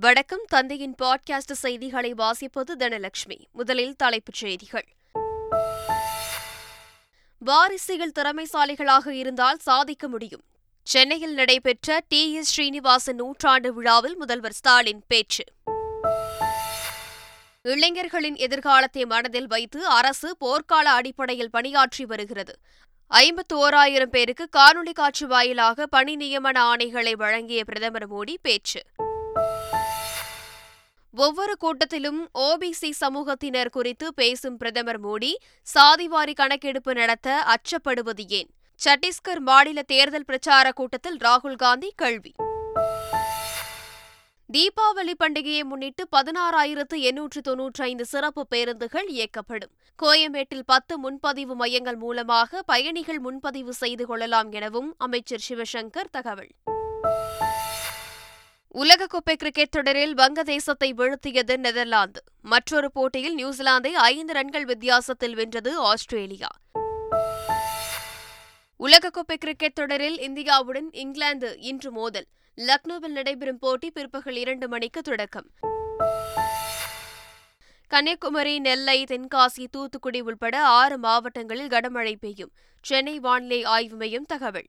வணக்கம். தந்தையின் பாட்காஸ்ட் செய்திகளை வாசிப்பது தனலட்சுமி. முதலில் தலைப்புச் செய்திகள். வாரிசுகள் திறமைசாலிகளாக இருந்தால் சாதிக்க முடியும். சென்னையில் நடைபெற்ற டி. எஸ். ஸ்ரீனிவாசன் நூற்றாண்டு விழாவில் முதல்வர் ஸ்டாலின் பேச்சு. இளைஞர்களின் எதிர்காலத்தை மனதில் வைத்து அரசு போர்க்கால அடிப்படையில் பணியாற்றி வருகிறது. ஐம்பத்து ஓராயிரம் பேருக்கு காணொலி காட்சி வாயிலாக பணி நியமன ஆணைகளை வழங்கிய பிரதமர் மோடி பேச்சு. ஒவ்வொரு கூட்டத்திலும் ஓபிசி சமூகத்தினர் குறித்து பேசும் பிரதமர் மோடி சாதிவாரி கணக்கெடுப்பு நடத்த அச்சப்படுவது ஏன்? சத்தீஸ்கர் மாநில தேர்தல் பிரச்சார கூட்டத்தில் ராகுல் காந்தி கேள்வி. தீபாவளி பண்டிகையை முன்னிட்டு பதினாறாயிரத்து எண்ணூற்று தொன்னூற்றி ஐந்து சிறப்பு பேருந்துகள் இயக்கப்படும். கோயம்பேட்டில் பத்து முன்பதிவு மையங்கள் மூலமாக பயணிகள் முன்பதிவு செய்து கொள்ளலாம் எனவும் அமைச்சர் சிவசங்கர் தகவல். உலகக்கோப்பை கிரிக்கெட் தொடரில் வங்கதேசத்தை வீழ்த்தியது நெதர்லாந்து. மற்றொரு போட்டியில் நியூசிலாந்தை ஐந்து ரன்கள் வித்தியாசத்தில் வென்றது ஆஸ்திரேலியா. உலகக்கோப்பை கிரிக்கெட் தொடரில் இந்தியாவுடன் இங்கிலாந்து இன்று மோதல். லக்னோவில் நடைபெறும் போட்டி பிற்பகல் இரண்டு மணிக்கு தொடக்கம். கன்னியாகுமரி நெல்லை தென்காசி தூத்துக்குடி உள்பட ஆறு மாவட்டங்களில் கனமழை பெய்யும். சென்னை வானிலை ஆய்வு மையம் தகவல்.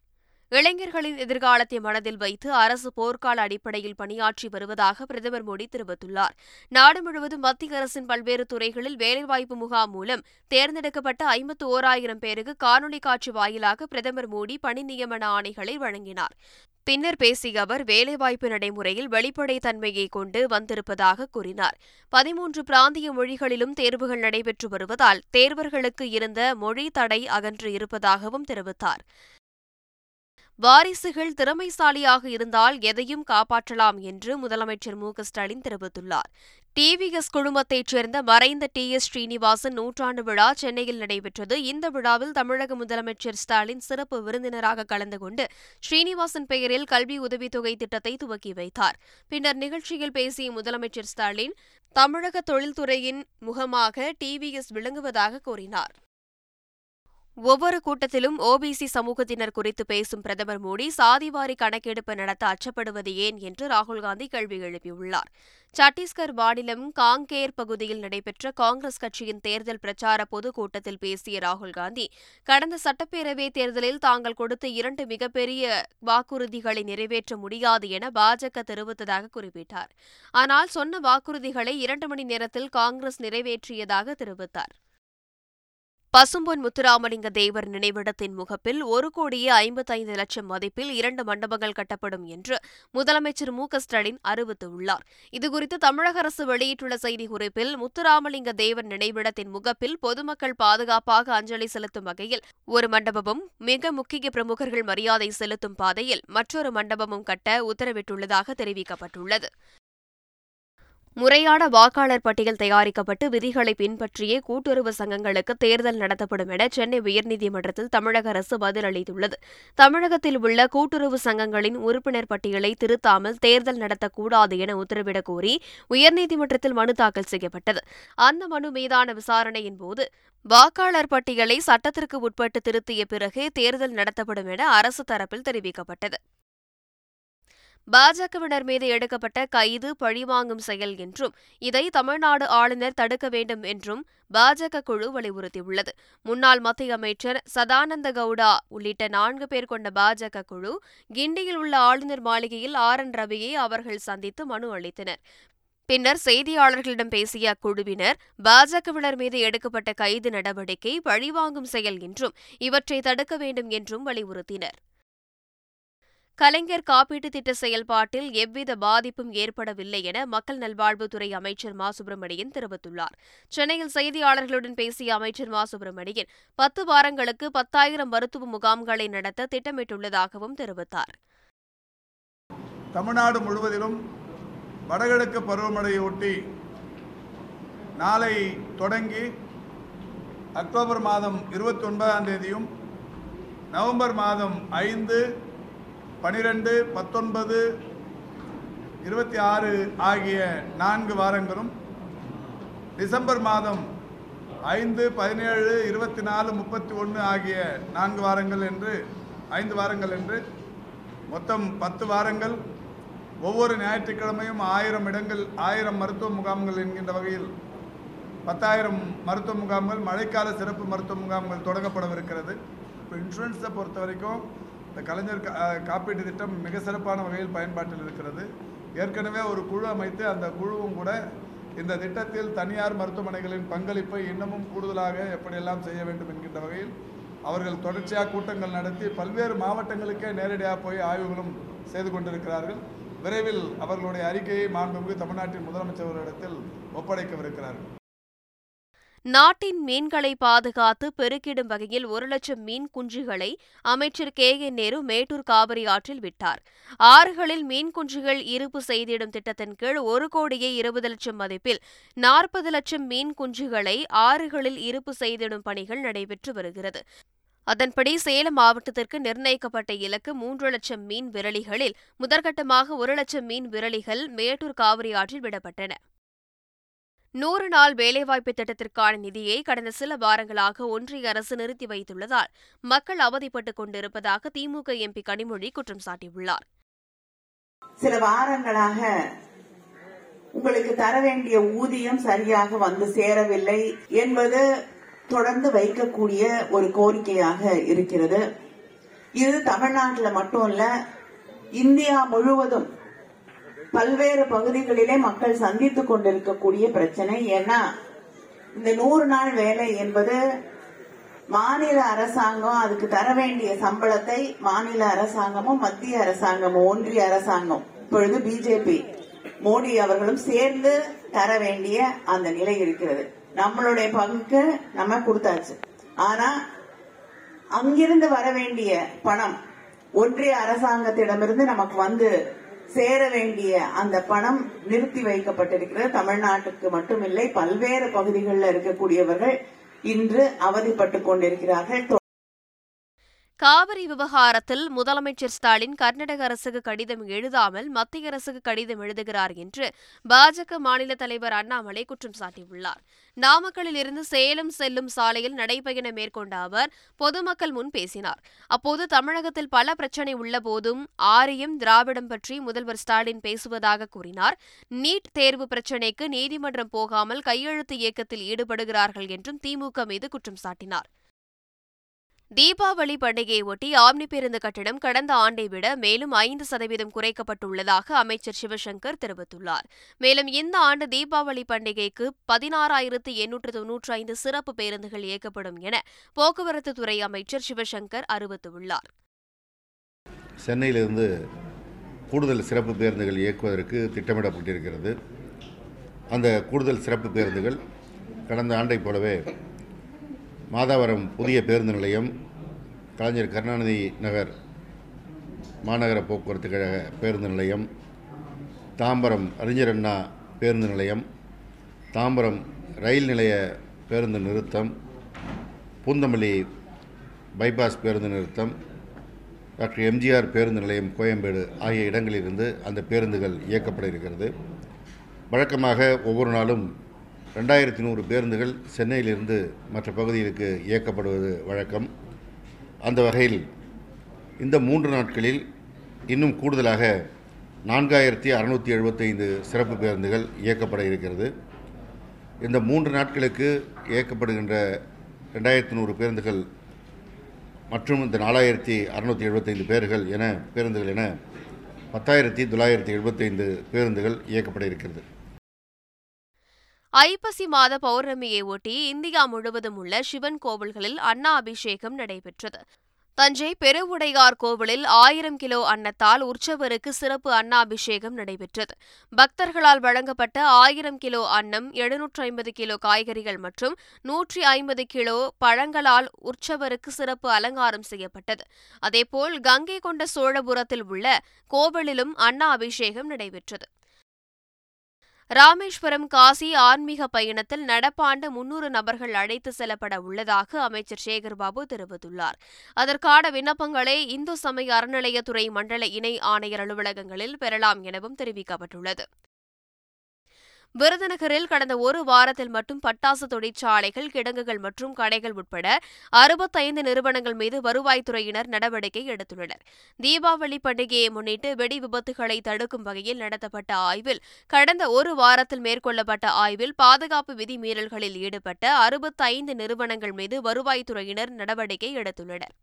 இளைஞர்களின் எதிர்காலத்தை மனதில் வைத்து அரசு போர்க்கால அடிப்படையில் பணியாற்றி வருவதாக பிரதமர் மோடி தெரிவித்துள்ளார். நாடு முழுவதும் மத்திய அரசின் பல்வேறு துறைகளில் வேலைவாய்ப்பு முகாம் மூலம் தேர்ந்தெடுக்கப்பட்ட ஐம்பத்து ஓராயிரம் பேருக்கு காணொலி காட்சி வாயிலாக பிரதமர் மோடி பணி நியமன ஆணைகளை வழங்கினார். பின்னர் பேசிய அவர் வேலைவாய்ப்பு நடைமுறையில் வெளிப்படைத்தன்மையை கொண்டு வந்திருப்பதாக கூறினார். பதிமூன்று பிராந்திய மொழிகளிலும் தேர்வுகள் நடைபெற்று வருவதால் தேர்வர்களுக்கு இருந்த மொழி தடை அகன்று இருப்பதாகவும் தெரிவித்தார். வாரிசுகள் திறமைசாலியாக இருந்தால் எதையும் காப்பாற்றலாம் என்று முதலமைச்சர் மு. ஸ்டாலின் தெரிவித்துள்ளார். டிவிஎஸ் குழுமத்தைச் சேர்ந்த மறைந்த டி. எஸ். ஸ்ரீனிவாசன் நூற்றாண்டு விழா சென்னையில் நடைபெற்றது. இந்த விழாவில் தமிழக முதலமைச்சர் ஸ்டாலின் சிறப்பு விருந்தினராக கலந்து கொண்டு ஸ்ரீனிவாசன் பெயரில் கல்வி உதவித்தொகை திட்டத்தை துவக்கி வைத்தார். பின்னர் நிகழ்ச்சியில் பேசிய முதலமைச்சர் ஸ்டாலின் தமிழக தொழில்துறையின் முகமாக டிவிஎஸ் விளங்குவதாக கூறினார். ஒவ்வொரு கூட்டத்திலும் ஓபிசி சமூகத்தினர் குறித்து பேசும் பிரதமர் மோடி சாதிவாரி கணக்கெடுப்பு நடத்த அச்சப்படுவது ஏன் என்று ராகுல்காந்தி கேள்வி எழுப்பியுள்ளார். சத்தீஸ்கர் மாநிலம் காங்கேர் பகுதியில் நடைபெற்ற காங்கிரஸ் கட்சியின் தேர்தல் பிரச்சார பொதுக்கூட்டத்தில் பேசிய ராகுல் காந்தி கடந்த சட்டப்பேரவை தேர்தலில் தாங்கள் கொடுத்த இரண்டு மிகப்பெரிய வாக்குறுதிகளை நிறைவேற்ற முடியாது என பாஜக தெரிவித்ததாக குறிப்பிட்டார். ஆனால் சொன்ன வாக்குறுதிகளை இரண்டு மணி நேரத்தில் காங்கிரஸ் நிறைவேற்றியதாக தெரிவித்தார். பசும்பொன் முத்துராமலிங்க தேவர் நினைவிடத்தின் முகப்பில் ஒரு கோடியே ஐம்பத்தைந்து லட்சம் மதிப்பில் இரண்டு மண்டபங்கள் கட்டப்படும் என்று முதலமைச்சர் மு ஸ்டாலின் அறிவித்துள்ளார். இதுகுறித்து தமிழக அரசு வெளியிட்டுள்ள செய்திக்குறிப்பில் முத்துராமலிங்க தேவர் நினைவிடத்தின் முகப்பில் பொதுமக்கள் பாதுகாப்பாக அஞ்சலி செலுத்தும் வகையில் ஒரு மண்டபமும் மிக முக்கிய பிரமுகர்கள் மரியாதை செலுத்தும் பாதையில் மற்றொரு மண்டபமும் கட்ட உத்தரவிட்டுள்ளதாக தெரிவிக்கப்பட்டுள்ளது. முறையான வாக்காளர் பட்டியல் தயாரிக்கப்பட்டு விதிகளை பின்பற்றியே கூட்டுறவு சங்கங்களுக்கு தேர்தல் நடத்தப்படும் என சென்னை உயர்நீதிமன்றத்தில் தமிழக அரசு பதிலளித்துள்ளது தமிழகத்தில் உள்ள கூட்டுறவு சங்கங்களின் உறுப்பினர் பட்டியலை திருத்தாமல் தேர்தல் நடத்தக்கூடாது என உத்தரவிடக் கோரி உயர்நீதிமன்றத்தில் மனு தாக்கல் செய்யப்பட்டது. அந்த மனு மீதான விசாரணையின் போது வாக்காளர் பட்டியலை சட்டத்திற்கு உட்பட்டு திருத்திய பிறகே தேர்தல் நடத்தப்படும் என அரசு தரப்பில் தெரிவிக்கப்பட்டது. பாஜகவினர் மீது எடுக்கப்பட்ட கைது பழிவாங்கும் செயல் என்றும் இதை தமிழ்நாடு ஆளுநர் தடுக்க வேண்டும் என்றும் பாஜக குழு வலியுறுத்தியுள்ளது. முன்னாள் மத்திய அமைச்சர் சதானந்த கவுடா உள்ளிட்ட நான்கு பேர் கொண்ட பாஜக குழு கிண்டியில் உள்ள ஆளுநர் மாளிகையில் ஆர். என். ரவியை அவர்கள் சந்தித்து மனு அளித்தனர். பின்னர் செய்தியாளர்களிடம் பேசிய அக்குழுவினர் பாஜகவினர் மீது எடுக்கப்பட்ட கைது நடவடிக்கை பழிவாங்கும் செயல் என்றும் இவற்றை தடுக்க வேண்டும் என்றும் வலியுறுத்தினர். கலைஞர் காப்பீட்டு திட்ட செயல்பாட்டில் எவ்வித பாதிப்பும் ஏற்படவில்லை என மக்கள் நல்வாழ்வுத்துறை அமைச்சர் மா. சுப்பிரமணியன் தெரிவித்துள்ளார். சென்னையில் செய்தியாளர்களுடன் பேசிய அமைச்சர் மா. சுப்பிரமணியன் பத்து வாரங்களுக்கு பத்தாயிரம் மருத்துவ முகாம்களை நடத்த திட்டமிட்டுள்ளதாகவும் தெரிவித்தார். தமிழ்நாடு முழுவதிலும் வடகிழக்கு பருவமழையொட்டி நாளை தொடங்கி அக்டோபர் மாதம் இருபத்தி ஒன்பதாம் தேதியும் நவம்பர் மாதம் ஐந்து பனிரெண்டு பத்தொன்பது இருபத்தி ஆறு ஆகிய நான்கு வாரங்களும் டிசம்பர் மாதம் ஐந்து பதினேழு இருபத்தி நாலு முப்பத்தி ஒன்று ஆகிய நான்கு வாரங்கள் என்று ஐந்து வாரங்கள் என்று மொத்தம் பத்து வாரங்கள் ஒவ்வொரு ஞாயிற்றுக்கிழமையும் ஆயிரம் இடங்கள் ஆயிரம் மருத்துவ முகாம்கள் என்கின்ற வகையில் பத்தாயிரம் மருத்துவ முகாம்கள் மழைக்கால சிறப்பு மருத்துவ முகாம்கள் தொடங்கப்படவிருக்கிறது. இப்போ இன்சூரன்ஸை பொறுத்த வரைக்கும் இந்த கலைஞர் கா- காப்பீட்டு திட்டம் மிக சிறப்பான வகையில் பயன்பாட்டில் இருக்கிறது. ஏற்கனவே ஒரு குழு அமைத்து அந்த குழுவும் கூட இந்த திட்டத்தில் தனியார் மருத்துவமனைகளின் பங்களிப்பை இன்னமும் கூடுதலாக எப்படியெல்லாம் செய்ய வேண்டும் என்கின்ற வகையில் அவர்கள் தொடர்ச்சியாக கூட்டங்கள் நடத்தி பல்வேறு மாவட்டங்களுக்கே நேரடியாக போய் ஆய்வுகளும் செய்து கொண்டிருக்கிறார்கள். விரைவில் அவர்களுடைய அறிக்கையை மாண்புமிகு தமிழ்நாட்டின் முதலமைச்சர் அவர்களிடத்தில் ஒப்படைக்கவிருக்கிறார்கள். நாட்டின் மீன்களை பாதுகாத்து பெருக்கிடும் வகையில் ஒரு லட்சம் மீன் குஞ்சுகளை அமைச்சர் கே. என் நேரு மேட்டூர் காவிரி ஆற்றில் விட்டார். ஆறுகளில் மீன் குஞ்சுகள் இருப்பு செய்திடும் திட்டத்தின் கீழ் ஒரு கோடியே இருபது லட்சம் மதிப்பில் நாற்பது லட்சம் மீன் குஞ்சுகளை ஆறுகளில் இருப்பு செய்திடும் பணிகள் நடைபெற்று வருகிறது. அதன்படி சேலம் மாவட்டத்திற்கு நிர்ணயிக்கப்பட்ட இலக்கு மூன்று லட்சம் மீன் விரலிகளில் முதற்கட்டமாக ஒரு லட்சம் மீன் விரலிகள் மேட்டூர் காவிரி ஆற்றில் விடப்பட்டன. நூறு நாள் வேலைவாய்ப்பு திட்டத்திற்கான நிதியை கடந்த சில வாரங்களாக ஒன்றிய அரசு நிறுத்தி வைத்துள்ளதால் மக்கள் அவதிப்பட்டுக் கொண்டிருப்பதாக திமுக எம்பி கனிமொழி குற்றம் சாட்டியுள்ளார். சில வாரங்களாக உங்களுக்கு தர வேண்டிய ஊதியம் சரியாக வந்து சேரவில்லை என்பது தொடர்ந்து வைக்கக்கூடிய ஒரு கோரிக்கையாக இருக்கிறது. இது தமிழ்நாட்டில் மட்டும் இல்ல இந்தியா முழுவதும் பல்வேறு பகுதிகளிலே மக்கள் சந்தித்துக் கொண்டிருக்கக்கூடிய பிரச்சனை. ஏன்னா இந்த நூறு நாள் வேலை என்பது மாநில அரசாங்கம் அதுக்கு தர வேண்டிய சம்பளத்தை மாநில அரசாங்கமும் மத்திய அரசாங்கமும் ஒன்றிய அரசாங்கம் இப்பொழுது பிஜேபி மோடி அவர்களும் சேர்ந்து தர வேண்டிய அந்த நிலை இருக்கிறது. நம்மளுடைய பங்குக்கு நம்ம கொடுத்தாச்சு. ஆனா அங்கிருந்து வர வேண்டிய பணம் ஒன்றிய அரசாங்கத்திடமிருந்து நமக்கு வந்து சேர வேண்டிய அந்த பணம் நிறுத்தி வைக்கப்பட்டிருக்கிறது. தமிழ்நாட்டுக்கு மட்டுமில்லை பல்வேறு பகுதிகளில் இருக்கக்கூடியவர்கள் இன்று அவதிப்பட்டுக் கொண்டிருக்கிறார்கள். காவிரி விவகாரத்தில் முதலமைச்சர் ஸ்டாலின் கர்நாடக அரசுக்கு கடிதம் எழுதாமல் மத்திய அரசுக்கு கடிதம் எழுதுகிறார் என்று பாஜக மாநில தலைவர் அண்ணாமலை குற்றம் சாட்டியுள்ளார். நாமக்கல்லில் இருந்து சேலம் செல்லும் சாலையில் நடைபயணம் மேற்கொண்ட அவர் பொதுமக்கள் முன் பேசினார். அப்போது தமிழகத்தில் பல பிரச்சினை உள்ளபோதும் ஆரியம் திராவிடம் பற்றி முதல்வர் ஸ்டாலின் பேசுவதாக கூறினார். நீட் தேர்வு பிரச்சினைக்கு நீதிமன்றம் போகாமல் கையெழுத்து இயக்கத்தில் ஈடுபடுகிறார்கள் என்றும் திமுக மீது குற்றம் சாட்டினார். தீபாவளி பண்டிகையை ஒட்டி ஆம்னி பேருந்து கட்டணம் கடந்த ஆண்டை விட மேலும் ஐந்து சதவீதம் குறைக்கப்பட்டுள்ளதாக அமைச்சர் சிவசங்கர் தெரிவித்துள்ளார். மேலும் இந்த ஆண்டு தீபாவளி பண்டிகைக்கு பதினாறாயிரத்து எண்ணூற்று தொன்னூற்றி ஐந்து சிறப்பு பேருந்துகள் இயக்கப்படும் என போக்குவரத்து துறை அமைச்சர் சிவசங்கர் அறிவித்துள்ளார். சென்னையிலிருந்து கூடுதல் சிறப்பு பேருந்துகள் இயக்குவதற்கு திட்டமிடப்பட்டிருக்கிறது. அந்த கூடுதல் சிறப்பு பேருந்துகள் கடந்த ஆண்டைப் போலவே மாதாவரம் புதிய பேருந்து நிலையம் கலைஞர் கருணாநிதி நகர் மாநகர போக்குவரத்து கழக பேருந்து நிலையம் தாம்பரம் அறிஞர் அண்ணா பேருந்து நிலையம் தாம்பரம் ரயில் நிலைய பேருந்து நிறுத்தம் பூந்தமல்லி பைபாஸ் பேருந்து நிறுத்தம் டாக்டர் எம்ஜிஆர் பேருந்து நிலையம் கோயம்பேடு ஆகிய இடங்களிலிருந்து அந்த பேருந்துகள் இயக்கப்பட இருக்கிறது. வழக்கமாக ஒவ்வொரு நாளும் ரெண்டாயிரத்தி நூறு பேருந்துகள் சென்னையிலிருந்து மற்ற பகுதிகளுக்கு இயக்கப்படுவது வழக்கம். அந்த வகையில் இந்த மூன்று நாட்களில் இன்னும் கூடுதலாக நான்காயிரத்தி அறுநூற்றி எழுபத்தைந்து சிறப்பு பேருந்துகள் இயக்கப்பட இருக்கிறது. இந்த மூன்று நாட்களுக்கு இயக்கப்படுகின்ற ரெண்டாயிரத்தி நூறு பேருந்துகள் மற்றும் இந்த நாலாயிரத்தி அறுநூற்றி எழுபத்தைந்து பேர்கள் என பேருந்துகள் என பத்தாயிரத்தி தொள்ளாயிரத்தி எழுபத்தைந்து பேருந்துகள் இயக்கப்பட இருக்கிறது. ஐப்பசி மாத பௌர்ணமியை ஒட்டி இந்தியா முழுவதும் உள்ள சிவன் கோவில்களில் அன்னா அபிஷேகம் நடைபெற்றது. தஞ்சை பெருவுடையார் கோவிலில் ஆயிரம் கிலோ அன்னத்தால் உற்சவருக்கு சிறப்பு அன்னாபிஷேகம் நடைபெற்றது. பக்தர்களால் வழங்கப்பட்ட ஆயிரம் கிலோ அன்னம் எழுநூற்று ஐம்பது கிலோ காய்கறிகள் மற்றும் நூற்றி ஐம்பது கிலோ பழங்களால் உற்சவருக்கு சிறப்பு அலங்காரம் செய்யப்பட்டது. அதேபோல் கங்கை கொண்ட சோழபுரத்தில் உள்ள கோவிலிலும் அன்னா அபிஷேகம் நடைபெற்றது. ராமேஸ்வரம் காசி ஆன்மீக பயணத்தில் நடப்பாண்டு முன்னூறு நபர்கள் அழைத்து செல்லப்பட உள்ளதாக அமைச்சர் சேகர்பாபு தெரிவித்துள்ளார். அதற்கான விண்ணப்பங்களை இந்து சமய அறநிலையத்துறை மண்டல இணை ஆணையர் அலுவலகங்களில் பெறலாம் எனவும் தெரிவிக்கப்பட்டுள்ளது. விருதுநகரில் கடந்த ஒரு வாரத்தில் மட்டும் பட்டாசு தொழிற்சாலைகள் கிடங்குகள் மற்றும் கடைகள் உட்பட அறுபத்தைந்து நிறுவனங்கள் மீது வருவாய்த்துறையினர் நடவடிக்கை எடுத்துள்ளனர். தீபாவளி பண்டிகையை முன்னிட்டு வெடி விபத்துகளை தடுக்கும் வகையில் நடத்தப்பட்ட ஆய்வில் கடந்த ஒரு வாரத்தில் மேற்கொள்ளப்பட்ட ஆய்வில் பாதுகாப்பு விதிமீறல்களில் ஈடுபட்ட அறுபத்தைந்து நிறுவனங்கள் மீது வருவாய்த்துறையினர் நடவடிக்கை எடுத்துள்ளனர்.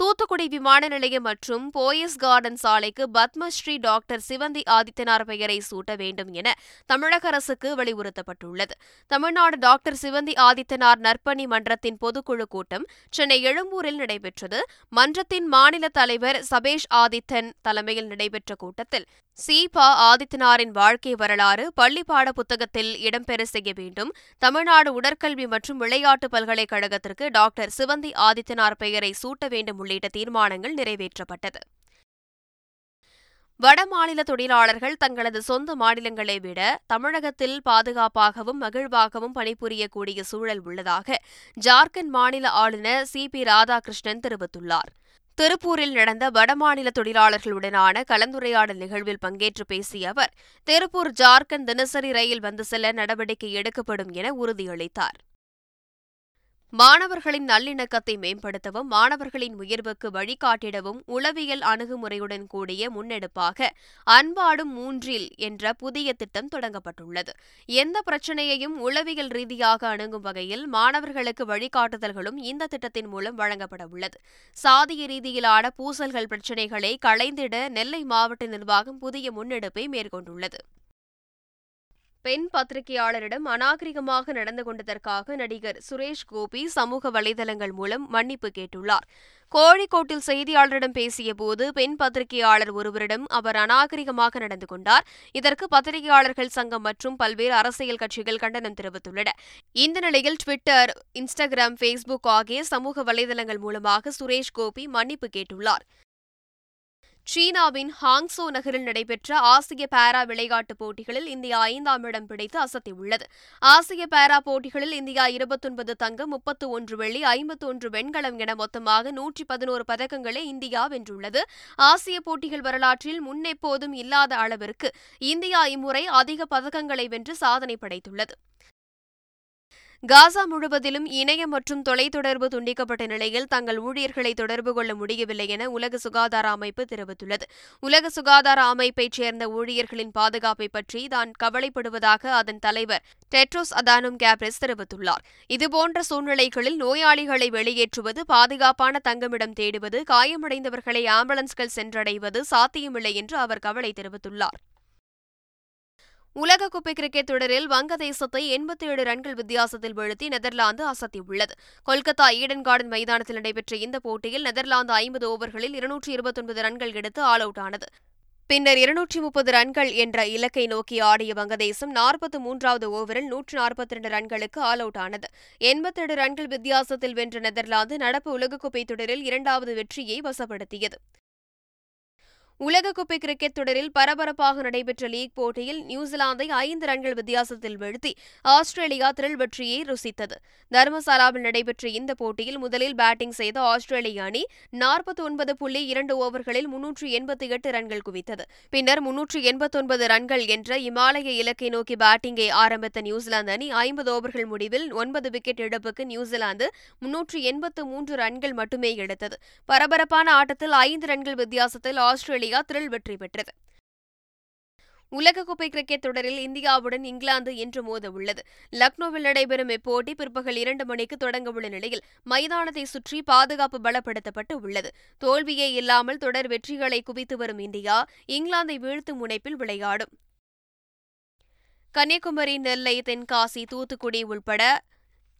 தூத்துக்குடி விமான நிலையம் மற்றும் போயஸ் கார்டன் சாலைக்கு பத்மஸ்ரீ டாக்டர் சிவந்தி ஆதித்தனார் பெயரை சூட்ட வேண்டும் என தமிழக அரசுக்கு வலியுறுத்தப்பட்டுள்ளது. தமிழ்நாடு டாக்டர் சிவந்தி ஆதித்தனார் நற்பணி மன்றத்தின் பொதுக்குழு கூட்டம் சென்னை எழும்பூரில் நடைபெற்றது. மன்றத்தின் மாநில தலைவர் சபேஷ் ஆதித்தன் தலைமையில் நடைபெற்ற கூட்டத்தில் சீபா ஆதித்தனாரின் வாழ்க்கை வரலாறு பள்ளி பாட புத்தகத்தில் இடம்பெற செய்ய வேண்டும். தமிழ்நாடு உடற்கல்வி மற்றும் விளையாட்டு பல்கலைக்கழகத்திற்கு டாக்டர் சிவந்தி ஆதித்தனார் பெயரை சூட்ட வேண்டும் உள்ளிட்ட தீர்மானங்கள் நிறைவேற்றப்பட்டது. வடமாநில தொழிலாளர்கள் தங்களது சொந்த மாநிலங்களை விட தமிழகத்தில் பாதுகாப்பாகவும் மகிழ்வாகவும் பணிபுரியக்கூடிய சூழல் உள்ளதாக ஜார்க்கண்ட் மாநில ஆளுநர் சி பி ராதாகிருஷ்ணன் தெரிவித்துள்ளார். திருப்பூரில் நடந்த வடமாநில தொழிலாளர்களுடனான கலந்துரையாடல் நிகழ்வில் பங்கேற்று பேசிய அவர் திருப்பூர் ஜார்க்கண்ட் தினசரி ரயில் வந்து செல்ல நடவடிக்கை எடுக்கப்படும் என உறுதியளித்தார். மாணவர்களின் நல்லிணக்கத்தை மேம்படுத்தவும் மாணவர்களின் உயர்வுக்கு வழிகாட்டிடவும் உளவியல் அணுகுமுறையுடன் கூடிய முன்னெடுப்பாக அன்பாடும் மூன்றில் என்ற புதிய திட்டம் தொடங்கப்பட்டுள்ளது. எந்த பிரச்சனையையும் உளவியல் ரீதியாக அணுகும் வகையில் மாணவர்களுக்கு வழிகாட்டுதல்களும் இந்த திட்டத்தின் மூலம் வழங்கப்பட உள்ளது. சாதிய ரீதியிலான பூசல்கள் பிரச்சினைகளை களைந்திட நெல்லை மாவட்ட நிர்வாகம் புதிய முன்னெடுப்பை மேற்கொண்டுள்ளது. பெண் பத்திரிகையாளரிடம் அநாகரிகமாக நடந்து கொண்டதற்காக நடிகர் சுரேஷ் கோபி சமூக வலைதளங்கள் மூலம் மன்னிப்பு கேட்டுள்ளார். கோழிக்கோட்டில் செய்தியாளரிடம் பேசியபோது பெண் பத்திரிகையாளர் ஒருவரிடம் அவர் அநாகரிகமாக நடந்து கொண்டார். இதற்கு பத்திரிகையாளர்கள் சங்கம் மற்றும் பல்வேறு அரசியல் கட்சிகள் கண்டனம் தெரிவித்துள்ளன. இந்த நிலையில் ட்விட்டர் இன்ஸ்டாகிராம் ஃபேஸ்புக் ஆகிய சமூக வலைதளங்கள் மூலமாக சுரேஷ் கோபி மன்னிப்பு கேட்டுள்ளார். சீனாவின் ஹாங்சோ நகரில் நடைபெற்ற ஆசிய பாரா விளையாட்டுப் போட்டிகளில் இந்தியா ஐந்தாம் இடம் பிடித்து அசத்தியுள்ளது. ஆசிய பாரா போட்டிகளில் இந்தியா இருபத்தொன்பது தங்கம் முப்பத்து ஒன்று வெள்ளி ஐம்பத்து ஒன்று வெண்கலம் என மொத்தமாக நூற்றி பதினோரு பதக்கங்களை இந்தியா வென்றுள்ளது. ஆசிய போட்டிகள் வரலாற்றில் முன்னெப்போதும் இல்லாத அளவிற்கு இந்தியா இம்முறை அதிக பதக்கங்களை வென்று சாதனை படைத்துள்ளது. காசா முழுவதிலும் இணையம் மற்றும் தொலைத்தொடர்பு துண்டிக்கப்பட்ட நிலையில் தங்கள் ஊழியர்களை தொடர்பு கொள்ள முடியவில்லை என உலக சுகாதார அமைப்பு தெரிவித்துள்ளது. உலக சுகாதார அமைப்பைச் சேர்ந்த ஊழியர்களின் பாதுகாப்பை பற்றி தான் கவலைப்படுவதாக அதன் தலைவர் டெட்ரோஸ் அதானும் கேப்ரிஸ் தெரிவித்துள்ளார். இதுபோன்ற சூழ்நிலைகளில் நோயாளிகளை வெளியேற்றுவது பாதுகாப்பான தங்குமிடம் தேடுவது காயமடைந்தவர்களை ஆம்புலன்ஸ்கள் சென்றடைவது சாத்தியமில்லை என்று அவர் கவலை தெரிவித்துள்ளார். உலகக்கோப்பை கிரிக்கெட் தொடரில் வங்கதேசத்தை எண்பத்தி ஏழு ரன்கள் வித்தியாசத்தில் வீழ்த்தி நெதர்லாந்து அசத்தியுள்ளது. கொல்கத்தா ஈடன் கார்டன் மைதானத்தில் நடைபெற்ற இந்த போட்டியில் நெதர்லாந்து ஐம்பது ஓவர்களில் இருநூற்றி இருபத்தொன்பது ரன்கள் எடுத்து ஆல் அவுட் ஆனது. பின்னர் இருநூற்றி முப்பது ரன்கள் என்ற இலக்கை நோக்கி ஆடிய வங்கதேசம் நாற்பத்தி மூன்றாவது ஓவரில் நூற்று நாற்பத்தி இரண்டு ரன்களுக்கு ஆல் அவுட் ஆனது. எண்பத்தேழு ரன்கள் வித்தியாசத்தில் வென்ற நெதர்லாந்து நடப்பு உலகக்கோப்பை தொடரில் இரண்டாவது வெற்றியை வசப்படுத்தியது. உலகக்கோப்பை கிரிக்கெட் தொடரில் பரபரப்பாக நடைபெற்ற லீக் போட்டியில் நியூசிலாந்தை ஐந்து ரன்கள் வித்தியாசத்தில் வீழ்த்தி ஆஸ்திரேலியா திரள் வெற்றியை ருசித்தது. தர்மசாலாவில் நடைபெற்ற இந்த போட்டியில் முதலில் பேட்டிங் செய்த ஆஸ்திரேலிய அணி நாற்பத்தி ஒன்பது புள்ளி இரண்டு ஓவர்களில் முன்னூற்று எண்பத்தி எட்டு ரன்கள் குவித்தது. பின்னர் முன்னூற்று எண்பத்தொன்பது ரன்கள் என்ற இமாலய இலக்கை நோக்கி பேட்டிங்கை ஆரம்பித்த நியூசிலாந்து அணி ஐம்பது ஓவர்கள் முடிவில் ஒன்பது விக்கெட் இழப்புக்கு நியூசிலாந்து முன்னூற்று எண்பத்து மூன்று ரன்கள் மட்டுமே எடுத்தது. பரபரப்பான ஆட்டத்தில் ஐந்து ரன்கள் வித்தியாசத்தில் ஆஸ்திரேலியா இந்தியா த்ரில் வெற்றி பெற்றது. உலகக்கோப்பை கிரிக்கெட் தொடரில் இந்தியாவுடன் இங்கிலாந்து இன்று மோத உள்ளது லக்னோவில் நடைபெறும் இப்போட்டி பிற்பகல் இரண்டு மணிக்கு தொடங்கவுள்ள நிலையில் மைதானத்தை சுற்றி பாதுகாப்பு பலப்படுத்தப்பட்டு உள்ளது. தோல்வியே இல்லாமல் தொடர் வெற்றிகளை குவித்து வரும் இந்தியா இங்கிலாந்தை வீழ்த்தும் முனைப்பில் விளையாடும். கன்னியாகுமரி நெல்லை தென்காசி தூத்துக்குடி உள்பட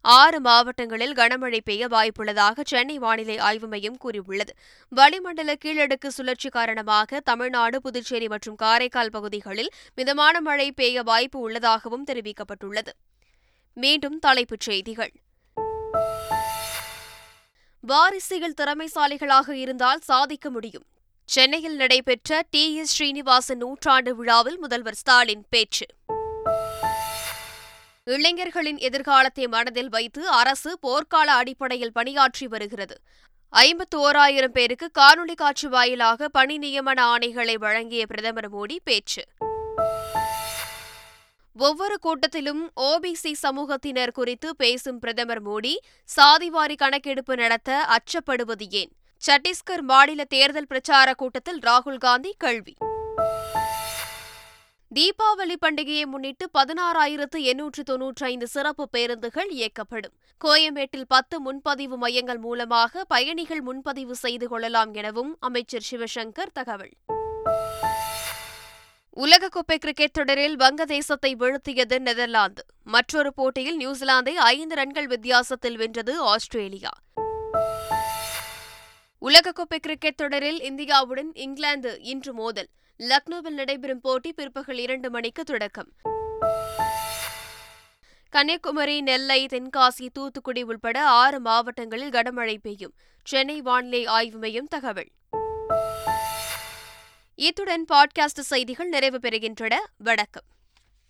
ஆறு மாவட்டங்களில் கனமழை பெய்ய வாய்ப்புள்ளதாக சென்னை வானிலை ஆய்வு மையம் கூறியுள்ளது. வளிமண்டல கீழடுக்கு சுழற்சி காரணமாக தமிழ்நாடு புதுச்சேரி மற்றும் காரைக்கால் பகுதிகளில் மிதமான மழை பெய்ய வாய்ப்பு உள்ளதாகவும் தெரிவிக்கப்பட்டுள்ளது. மீண்டும் தலைப்புச் செய்திகள். வாரிசுகள் திறமைசாலிகளாக இருந்தால் சாதிக்க முடியும். சென்னையில் நடைபெற்ற டி. எஸ். ஸ்ரீனிவாசன் நூற்றாண்டு விழாவில் முதல்வர் ஸ்டாலின் பேச்சு. இளைஞர்களின் எதிர்காலத்தை மனதில் வைத்து அரசு போர்க்கால அடிப்படையில் பணியாற்றி வருகிறது. ஐம்பத்து ஓராயிரம் பேருக்கு காணொலி காட்சி வாயிலாக பணி நியமன ஆணைகளை வழங்கிய பிரதமர் மோடி பேச்சு. ஒவ்வொரு கூட்டத்திலும் ஓபிசி சமூகத்தினர் குறித்து பேசும் பிரதமர் மோடி சாதிவாரி கணக்கெடுப்பு நடத்த அச்சப்படுவது ஏன்? சத்தீஸ்கர் மாநில தேர்தல் பிரச்சார கூட்டத்தில் ராகுல் காந்தி கேள்வி. தீபாவளி பண்டிகையை முன்னிட்டு பதினாறாயிரத்து எண்ணூற்று தொன்னூற்றி ஐந்து சிறப்பு பேருந்துகள் இயக்கப்படும். கோயம்பேட்டில் பத்து முன்பதிவு மையங்கள் மூலமாக பயணிகள் முன்பதிவு செய்து கொள்ளலாம் எனவும் அமைச்சர் சிவசங்கர் தகவல். உலகக்கோப்பை கிரிக்கெட் தொடரில் வங்கதேசத்தை வீழ்த்தியது நெதர்லாந்து. மற்றொரு போட்டியில் நியூசிலாந்தை ஐந்து ரன்கள் வித்தியாசத்தில் வென்றது ஆஸ்திரேலியா. உலகக்கோப்பை கிரிக்கெட் தொடரில் இந்தியாவுடன் இங்கிலாந்து இன்று மோதல். லக்னோவில் நடைபெறும் போட்டி பிற்பகல் இரண்டு மணிக்கு தொடக்கம். கன்னியாகுமரி நெல்லை தென்காசி தூத்துக்குடி உள்பட ஆறு மாவட்டங்களில் கனமழை பெய்யும். சென்னை வானிலை ஆய்வு மையம் தகவல். இத்துடன் பாட்காஸ்ட் செய்திகள் நிறைவு பெறுகின்றன. வணக்கம்.